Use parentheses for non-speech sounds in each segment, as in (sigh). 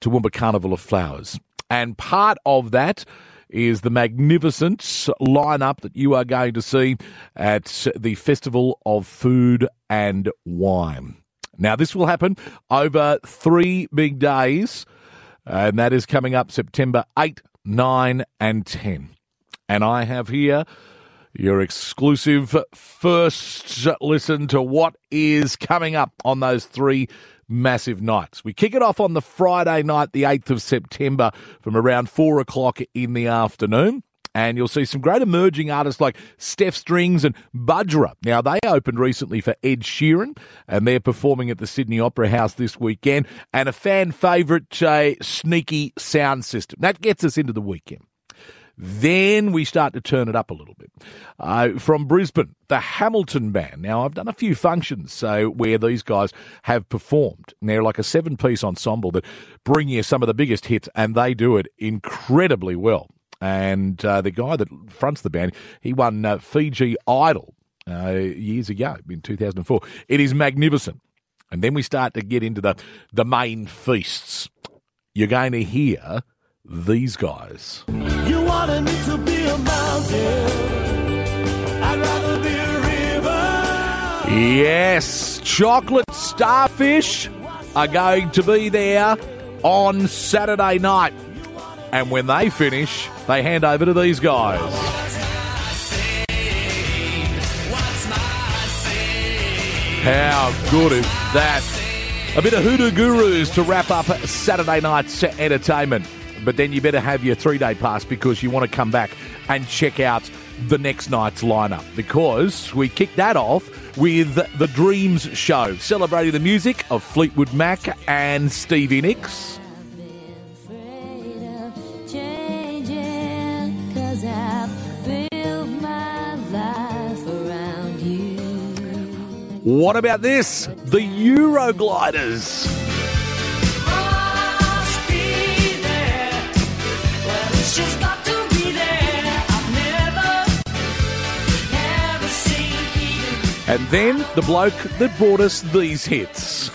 Toowoomba Carnival of Flowers. And part of that is the magnificent lineup that you are going to see at the Festival of Food and Wine. Now, this will happen over three big days, and that is coming up September 8, 9, and 10. And I have here your exclusive first listen to what is coming up on those three massive nights. We kick it off on the Friday night, the 8th of September, from around 4 o'clock in the afternoon. And you'll see some great emerging artists like Steph Strings and Budjerah. Now, they opened recently for Ed Sheeran, and they're performing at the Sydney Opera House this weekend. And a fan favourite, uh, Sneaky Sound System. That gets us into the weekend. Then we start to turn it up a little bit. Uh, from Brisbane, the Hamilton Band. Now, I've done a few functions so where these guys have performed. And they're like a seven piece ensemble that bring you some of the biggest hits, and they do it incredibly well. And uh, the guy that fronts the band, he won uh, Fiji Idol uh, years ago in 2004. It is magnificent. And then we start to get into the, the main feasts. You're going to hear these guys. Wanted me to be a mountain. Yes, chocolate starfish are going to be there on Saturday night. And when they finish, they hand over to these guys. How good is that? A bit of Hoodoo Gurus to wrap up Saturday night's entertainment but then you better have your three day pass because you want to come back and check out the next night's lineup because we kick that off with the Dreams Show, celebrating the music of Fleetwood Mac and Stevie Nicks. What about this? The Eurogliders. And then the bloke that brought us these hits.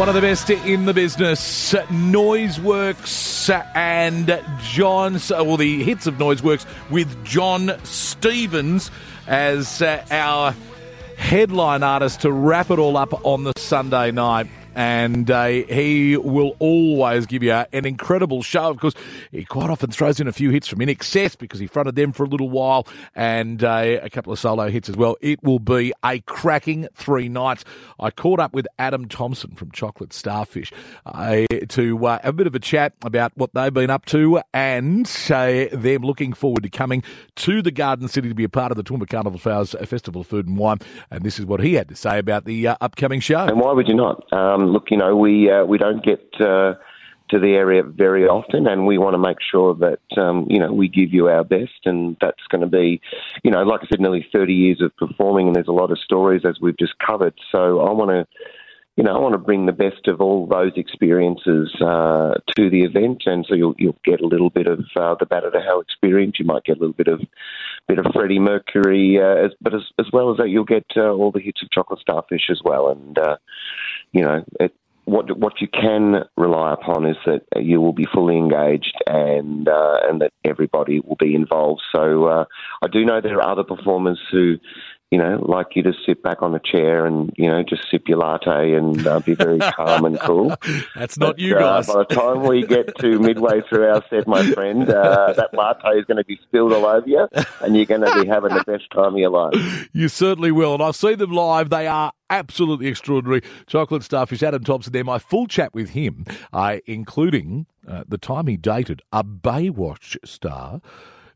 One of the best in the business, Noiseworks and John, well, the hits of Noiseworks with Jon Stevens as uh, our headline artist to wrap it all up on the Sunday night and uh, he will always give you an incredible show. Of course, he quite often throws in a few hits from INXS because he fronted them for a little while and uh, a couple of solo hits as well. It will be a cracking three nights. I caught up with Adam Thompson from Chocolate Starfish uh, to uh, have a bit of a chat about what they've been up to and uh, them looking forward to coming to the Garden City to be a part of the Toowoomba Carnival Flowers Festival of Food and Wine. And this is what he had to say about the uh, upcoming show. And why would you not? Um, um, look, you know, we uh, we don't get uh, to the area very often, and we want to make sure that um, you know we give you our best, and that's going to be, you know, like I said, nearly 30 years of performing, and there's a lot of stories as we've just covered. So I want to. You know, I want to bring the best of all those experiences uh, to the event, and so you'll, you'll get a little bit of uh, the Bat to Hell experience. You might get a little bit of bit of Freddie Mercury, uh, as, but as, as well as that, you'll get uh, all the hits of Chocolate Starfish as well. And uh, you know, it, what what you can rely upon is that you will be fully engaged and uh, and that everybody will be involved. So uh, I do know there are other performers who you know, like you to sit back on a chair and, you know, just sip your latte and uh, be very (laughs) calm and cool. That's not but, you uh, guys. Uh, by the time we get to (laughs) midway through our set, my friend, uh, that latte is going to be spilled all over you and you're going to be having the best time of your life. You certainly will. And I've seen them live. They are absolutely extraordinary. Chocolate Starfish, Adam Thompson there. My full chat with him, uh, including uh, the time he dated a Baywatch star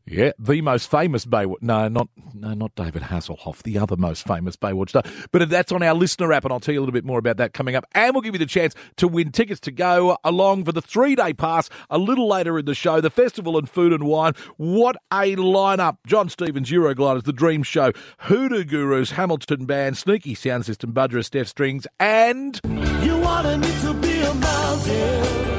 Yeah, the most famous Baywatch. No, not no, not David Hasselhoff, the other most famous Baywatch star. But that's on our listener app, and I'll tell you a little bit more about that coming up. And we'll give you the chance to win tickets to go along for the three day pass a little later in the show. The festival and food and wine. What a lineup! Jon Stevens, Eurogliders, The Dream Show, Hoodoo Gurus, Hamilton Band, Sneaky Sound System, Budger, Steph Strings, and you wanted me to be a mountain.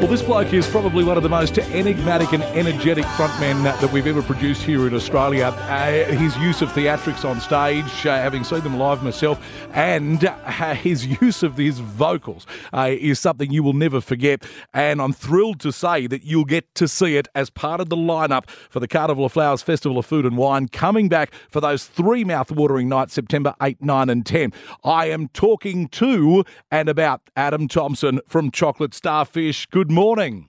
Well, this bloke is probably one of the most enigmatic and energetic frontmen that we've ever produced here in Australia. Uh, his use of theatrics on stage, uh, having seen them live myself, and uh, his use of his vocals uh, is something you will never forget. And I'm thrilled to say that you'll get to see it as part of the lineup for the Carnival of Flowers Festival of Food and Wine coming back for those three mouth-watering nights, September 8, 9 and 10. I am talking to and about Adam Thompson from Chocolate Starfish. Good morning.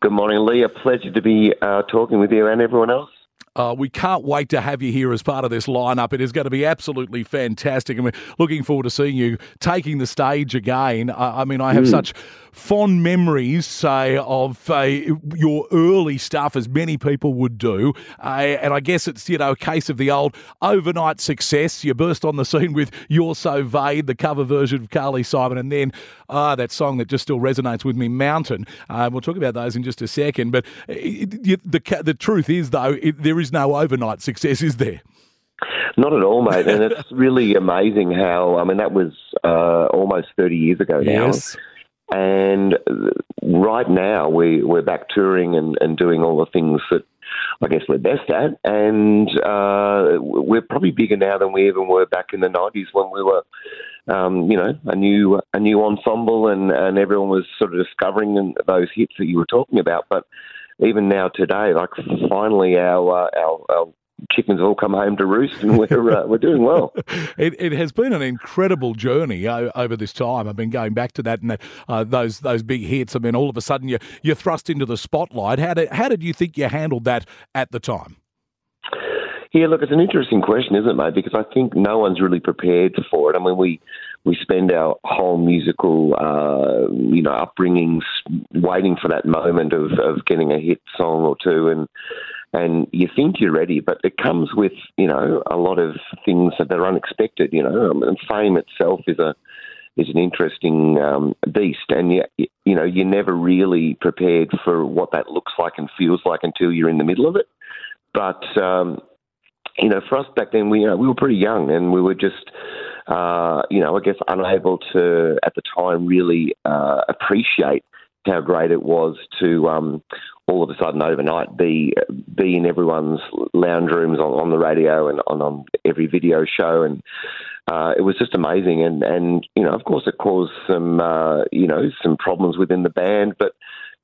Good morning, Lee. A pleasure to be uh, talking with you and everyone else. Uh, we can't wait to have you here as part of this lineup. It is going to be absolutely fantastic, and we're looking forward to seeing you taking the stage again. I mean, I have mm. such fond memories, say, of uh, your early stuff, as many people would do. Uh, and I guess it's, you know, a case of the old overnight success. You burst on the scene with You're So Vain, the cover version of Carly Simon, and then uh, that song that just still resonates with me, Mountain. Uh, we'll talk about those in just a second. But it, it, the, the truth is, though, it, there is no overnight success, is there? Not at all, mate. And it's really amazing how, I mean, that was uh, almost 30 years ago now. Yes. And right now, we, we're back touring and, and doing all the things that I guess we're best at. And uh, we're probably bigger now than we even were back in the 90s when we were. Um, you know, a new a new ensemble, and, and everyone was sort of discovering those hits that you were talking about. But even now today, like finally our uh, our, our chickens all come home to roost, and we're uh, we're doing well. (laughs) it, it has been an incredible journey over this time. I've been going back to that and that, uh, those those big hits. I mean, all of a sudden you you're thrust into the spotlight. How did how did you think you handled that at the time? Yeah, look, it's an interesting question, isn't it, mate? Because I think no one's really prepared for it. I mean, we we spend our whole musical, uh, you know, upbringings waiting for that moment of, of getting a hit song or two, and and you think you're ready, but it comes with you know a lot of things that are unexpected. You know, and fame itself is a is an interesting um, beast, and you you know you're never really prepared for what that looks like and feels like until you're in the middle of it. But um, you know, for us back then, we you know, we were pretty young, and we were just. Uh, you know, I guess unable to at the time really uh, appreciate how great it was to um, all of a sudden overnight be be in everyone's lounge rooms on, on the radio and on, on every video show and uh, it was just amazing and and you know of course it caused some uh, you know some problems within the band but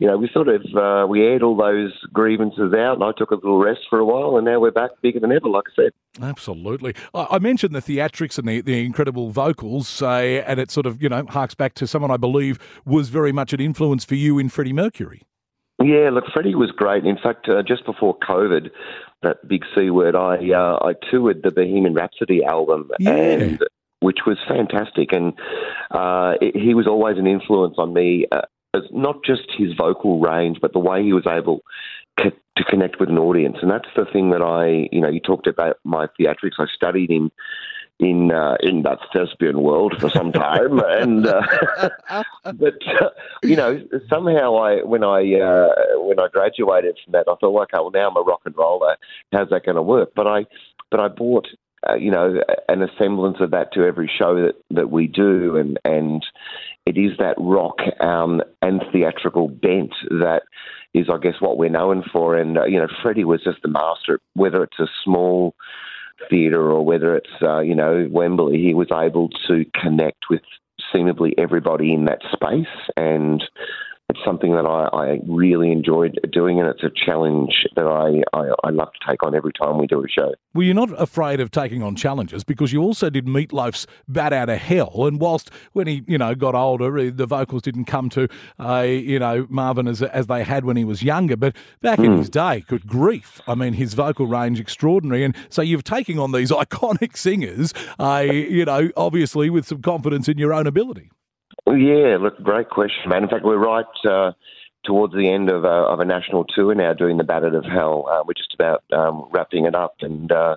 you know we sort of uh, we aired all those grievances out and I took a little rest for a while and now we're back bigger than ever like I said absolutely I mentioned the theatrics and the, the incredible vocals uh, and it sort of you know harks back to someone I believe was very much an influence for you in Freddie Mercury yeah, look, Freddie was great. In fact, uh, just before COVID, that big C word, I uh, I toured the Bohemian Rhapsody album, yeah. and which was fantastic. And uh, it, he was always an influence on me, uh, as not just his vocal range, but the way he was able to connect with an audience. And that's the thing that I, you know, you talked about my theatrics. I studied in in uh, in that thespian world for some time, (laughs) and uh, (laughs) but uh, you know somehow I when I uh, when I graduated from that I thought okay well now I'm a rock and roller how's that going to work but I but I bought uh, you know an semblance of that to every show that that we do and and it is that rock um, and theatrical bent that is I guess what we're known for. And uh, you know Freddie was just the master whether it's a small theatre or whether it's uh, you know Wembley, he was able to connect with seemingly everybody in that space, and it's something that I, I really enjoyed doing, and it's a challenge that I, I, I love to take on every time we do a show. Well, you're not afraid of taking on challenges because you also did Meatloaf's "Bat Out of Hell," and whilst when he you know got older, the vocals didn't come to uh, you know Marvin as as they had when he was younger, but back in his day, good grief! I mean, his vocal range extraordinary, and so you've taken on these (laughs) iconic singers, uh, you know, obviously with some confidence in your own ability. Yeah, look, great question, man. In fact, we're right uh, towards the end of a, of a national tour now, doing the Bat Out of Hell. Uh, we're just about um, wrapping it up, and uh,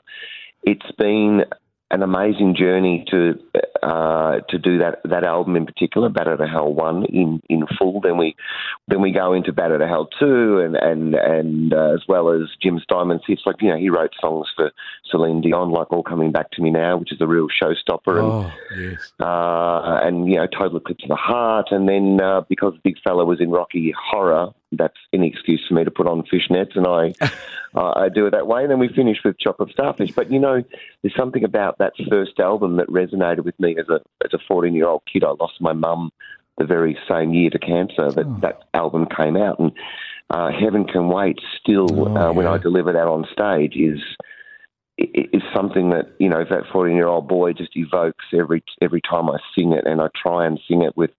it's been an amazing journey to uh, to do that that album in particular, Bat Out of Hell one in, in full. Then we then we go into Bat Out of Hell two, and and and uh, as well as Jim Steinman's hits. Like you know, he wrote songs for Celine Dion, like All Coming Back to Me Now, which is a real showstopper. And, Oh yes, uh, and you know, Total Eclipse of the Heart, and then uh, because Big Fella was in Rocky Horror, that's any excuse for me to put on fishnets, and I (laughs) uh, I do it that way. And then we finish with Chocolate Starfish. But you know, there's something about that first album that resonated with me as a as a 14 year old kid. I lost my mum the very same year to cancer that that album came out, and uh, Heaven Can Wait still Oh, uh, when yeah. I deliver that on stage is is something that you know that 14 year old boy just evokes every every time I sing it, and I try and sing it with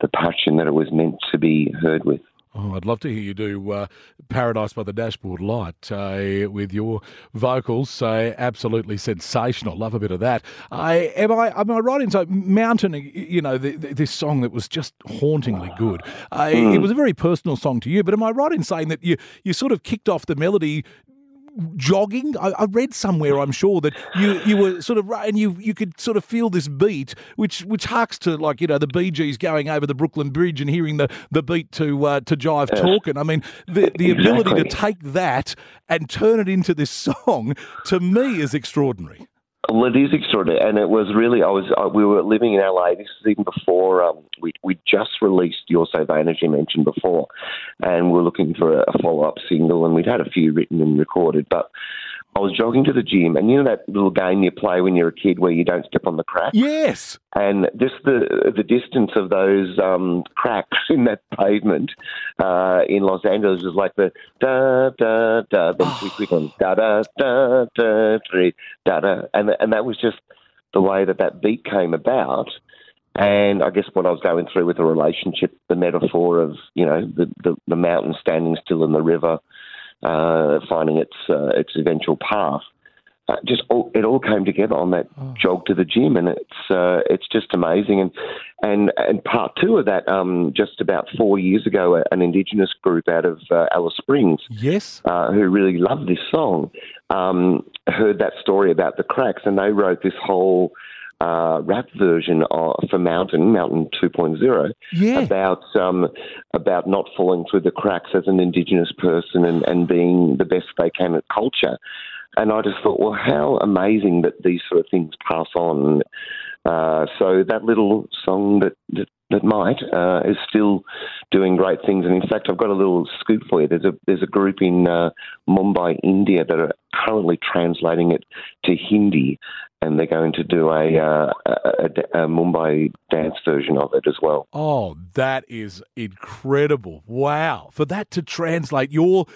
the passion that it was meant to be heard with. Oh, I'd love to hear you do uh, "Paradise by the Dashboard Light" uh, with your vocals. So absolutely sensational. Love a bit of that. I am I am I right in saying Mountain? You know the, the, this song that was just hauntingly good. Uh, It was a very personal song to you, but am I right in saying that you you sort of kicked off the melody? Jogging. I, I read somewhere, I'm sure, that you, you were sort of right and you you could sort of feel this beat, which which harks to like you know the Bee Gees going over the Brooklyn Bridge and hearing the, the beat to uh, to jive talking. I mean, the the ability to take that and turn it into this song to me is extraordinary. Is extraordinary, and it was really. I was. I, we were living in LA. This is even before um, we we just released "You're So Vain" as you mentioned before, and we are looking for a, a follow up single, and we'd had a few written and recorded. But I was jogging to the gym, and you know that little game you play when you're a kid where you don't step on the crack, Yes. and just the the distance of those um, cracks in that pavement uh, in Los Angeles was like the da da da. Then we quick on da da da da three da da, and and that was just the way that that beat came about. And I guess what I was going through with the relationship, the metaphor of you know the the, the mountain standing still in the river, uh, finding its uh, its eventual path. Uh, just all, it all came together on that jog to the gym, and it's uh, it's just amazing. And and and part two of that, um, just about four years ago, an Indigenous group out of uh, Alice Springs Yes. uh, who really loved this song um, heard that story about the cracks, and they wrote this whole uh, rap version of, for Mountain, Mountain 2.0, Yeah. about um, about not falling through the cracks as an Indigenous person and, and being the best they can at culture. And I just thought, well, how amazing that these sort of things pass on. Uh, so that little song that that, that might uh, is still doing great things. And in fact, I've got a little scoop for you. There's a there's a group in uh, Mumbai, India, that are currently translating it to Hindi, and they're going to do a, uh, a, a, Mumbai dance version of it as well. Oh, that is incredible. Wow. For that to translate your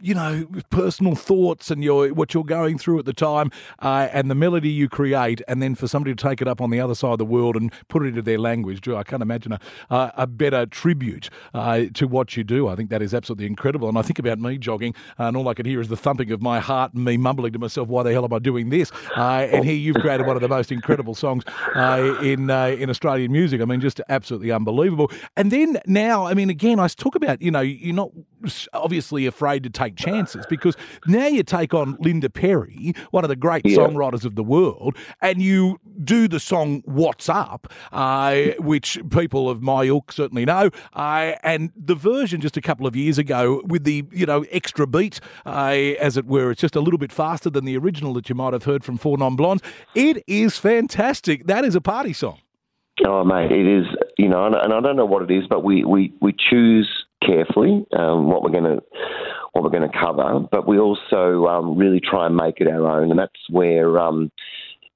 you know, personal thoughts and your what you're going through at the time, uh, and the melody you create, and then for somebody to take it up on the other side of the world and put it into their language. Gee, I can't imagine a a better tribute uh, to what you do. I think that is absolutely incredible. And I think about me jogging, uh, and all I can hear is the thumping of my heart and me mumbling to myself, "Why the hell am I doing this?" Uh, and here you've created one of the most incredible songs uh, in in Australian music. I mean, just absolutely unbelievable. And then now, I mean, again, I talk about you know you're not obviously afraid to take chances because now you take on Linda Perry, one of the great Yeah. songwriters of the world, and you do the song "What's Up," uh, which people of my ilk certainly know, uh, and the version just a couple of years ago with the you know extra beat, uh, as it were, it's just a little bit faster than the original that you might have heard from Four Non Blondes. It is fantastic. That is a party song. Oh, mate, it is. You know, and, and I don't know what it is, but we we we choose carefully um, what we're going to what we're going to cover, but we also um, really try and make it our own, and that's where. Um,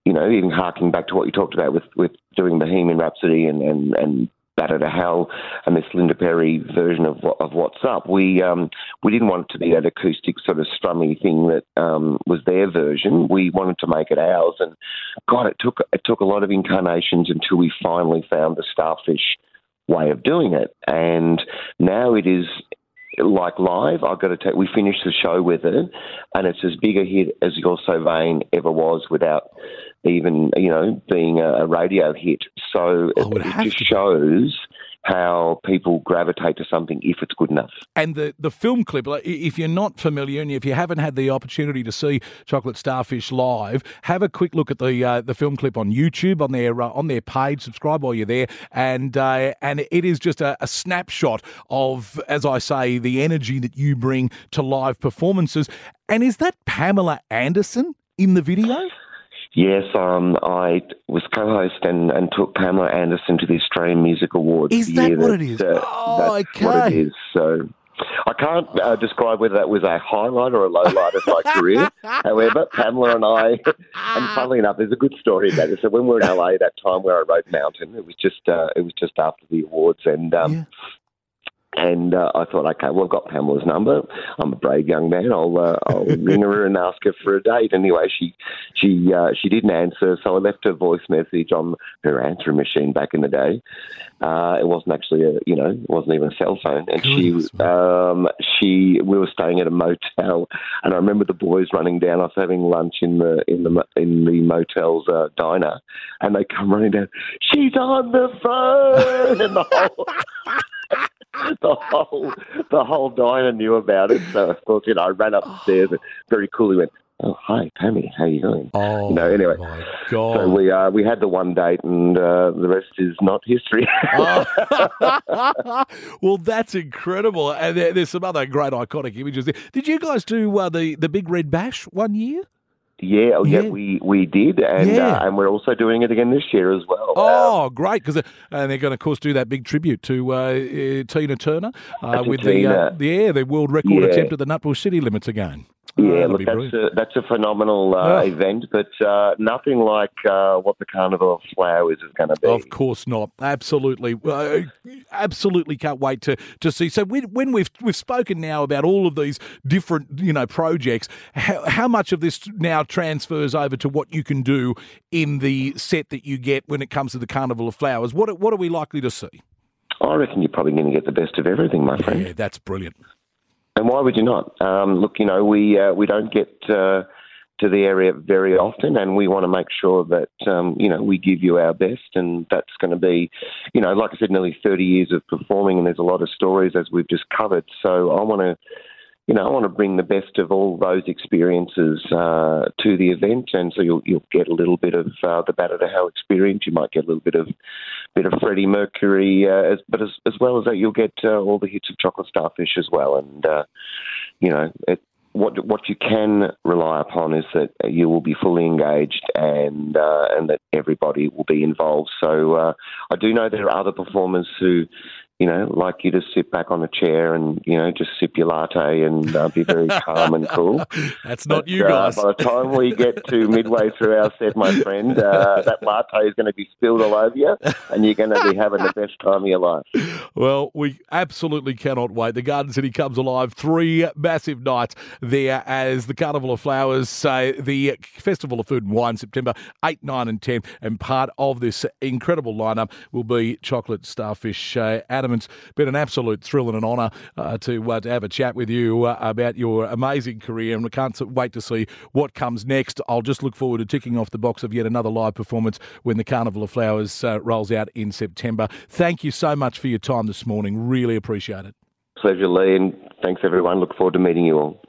you know, even harking back to what you talked about with, with doing Bohemian Rhapsody and, and, and Bat Out of Hell and this Linda Perry version of of What's Up. We um, we didn't want it to be that acoustic sort of strummy thing that um, was their version. We wanted to make it ours, and God, it took it took a lot of incarnations until we finally found the Starfish way of doing it, and now it is like live, I've got to take. we finished the show with it, and it's as big a hit as You're So Vain ever was without even, you know, being a, radio hit. So Oh, it it, just shows how people gravitate to something if it's good enough. And the, the film clip, if you're not familiar and if you haven't had the opportunity to see Chocolate Starfish live, have a quick look at the uh, the film clip on YouTube on their uh, on their page. Subscribe while you're there, and uh, and it is just a, a snapshot of, as I say, the energy that you bring to live performances. And is that Pamela Anderson in the video? Yes, um, I was co-host and, and took Pamela Anderson to the Australian Music Awards. Is that what it is? uh, Oh, that's what it is. So I can't uh, describe whether that was a highlight or a low light of my career. (laughs) However, Pamela and I, and funnily enough, there's a good story about it. So when we were in LA that time where I rode Mountain, it was just uh, it was just after the awards, and um, Yeah. And uh, I thought, okay, well, I've got Pamela's number. I'm a brave young man. I'll uh, I'll (laughs) ring her and ask her for a date. Anyway, she she uh, she didn't answer, so I left her voice message on her answering machine back in the day. Uh, it wasn't actually a you know it wasn't even a cell phone, and Goodness, she um, she we were staying at a motel, and I remember the boys running down. I was having lunch in the in the in the motel's uh, diner, and they come running down. She's on the phone, and the whole (laughs) (laughs) the whole the whole diner knew about it. So of course, you know, I ran upstairs and very coolly went, "Oh, hi, Pammy, how you doing?" Oh, You know, anyway. my God. So we uh, we had the one date, and uh, the rest is not history. Oh. (laughs) well, that's incredible. And there, there's some other great iconic images there. Did you guys do uh, the the Big Red Bash one year? Yeah, oh, yeah, Yeah. we we did, and Yeah. uh, and we're also doing it again this year as well. Um, Oh, great! Because and they're going to, of course, do that big tribute to uh, uh, Tina Turner uh, with the uh, the yeah, the world record Yeah. attempt at the Nutbush City Limits again. Yeah, that'll look, that's brilliant. a, that's a phenomenal uh, Oh. event, but uh, nothing like uh, what the Carnival of Flowers is going to be. Of course not. Absolutely, uh, absolutely can't wait to, to see. So when, when we've we've spoken now about all of these different you know projects, how, how much of this now transfers over to what you can do in the set that you get when it comes to the Carnival of Flowers? What what are we likely to see? I reckon you're probably going to get the best of everything, my friend. Yeah, that's brilliant. And why would you not? Um, look, you know, we uh, we don't get uh, to the area very often, and we want to make sure that um, you know we give you our best, and that's going to be, you know, like I said, nearly 30 years of performing, and there's a lot of stories as we've just covered. So I want to. You know, I want to bring the best of all those experiences uh, to the event, and so you'll you'll get a little bit of uh, the Bat Out of Hell experience. You might get a little bit of bit of Freddie Mercury, uh, as, but as, as well as that, you'll get uh, all the hits of Chocolate Starfish as well. And uh, you know, it, what what you can rely upon is that you will be fully engaged and uh, and that everybody will be involved. So I do know there are other performers who. You know, like you to sit back on a chair and you know just sip your latte and uh, be very calm and cool. (laughs) That's not But, you uh, guys. by the time we get to (laughs) midway through our set, my friend, uh, that latte is going to be spilled all over you, and you're going to be having the best time of your life. Well, we absolutely cannot wait. The Garden City comes alive. Three massive nights there as the Carnival of Flowers, uh, the Festival of Food and Wine, September 8, 9, and 10. And part of this incredible lineup will be Chocolate Starfish. Uh, It's been an absolute thrill and an honour uh, to, uh, to have a chat with you uh, about your amazing career. And we can't wait to see what comes next. I'll just look forward to ticking off the box of yet another live performance when the Carnival of Flowers uh, rolls out in September. Thank you so much for your time this morning. Really appreciate it. Pleasure, Lee, and thanks everyone. Look forward to meeting you all.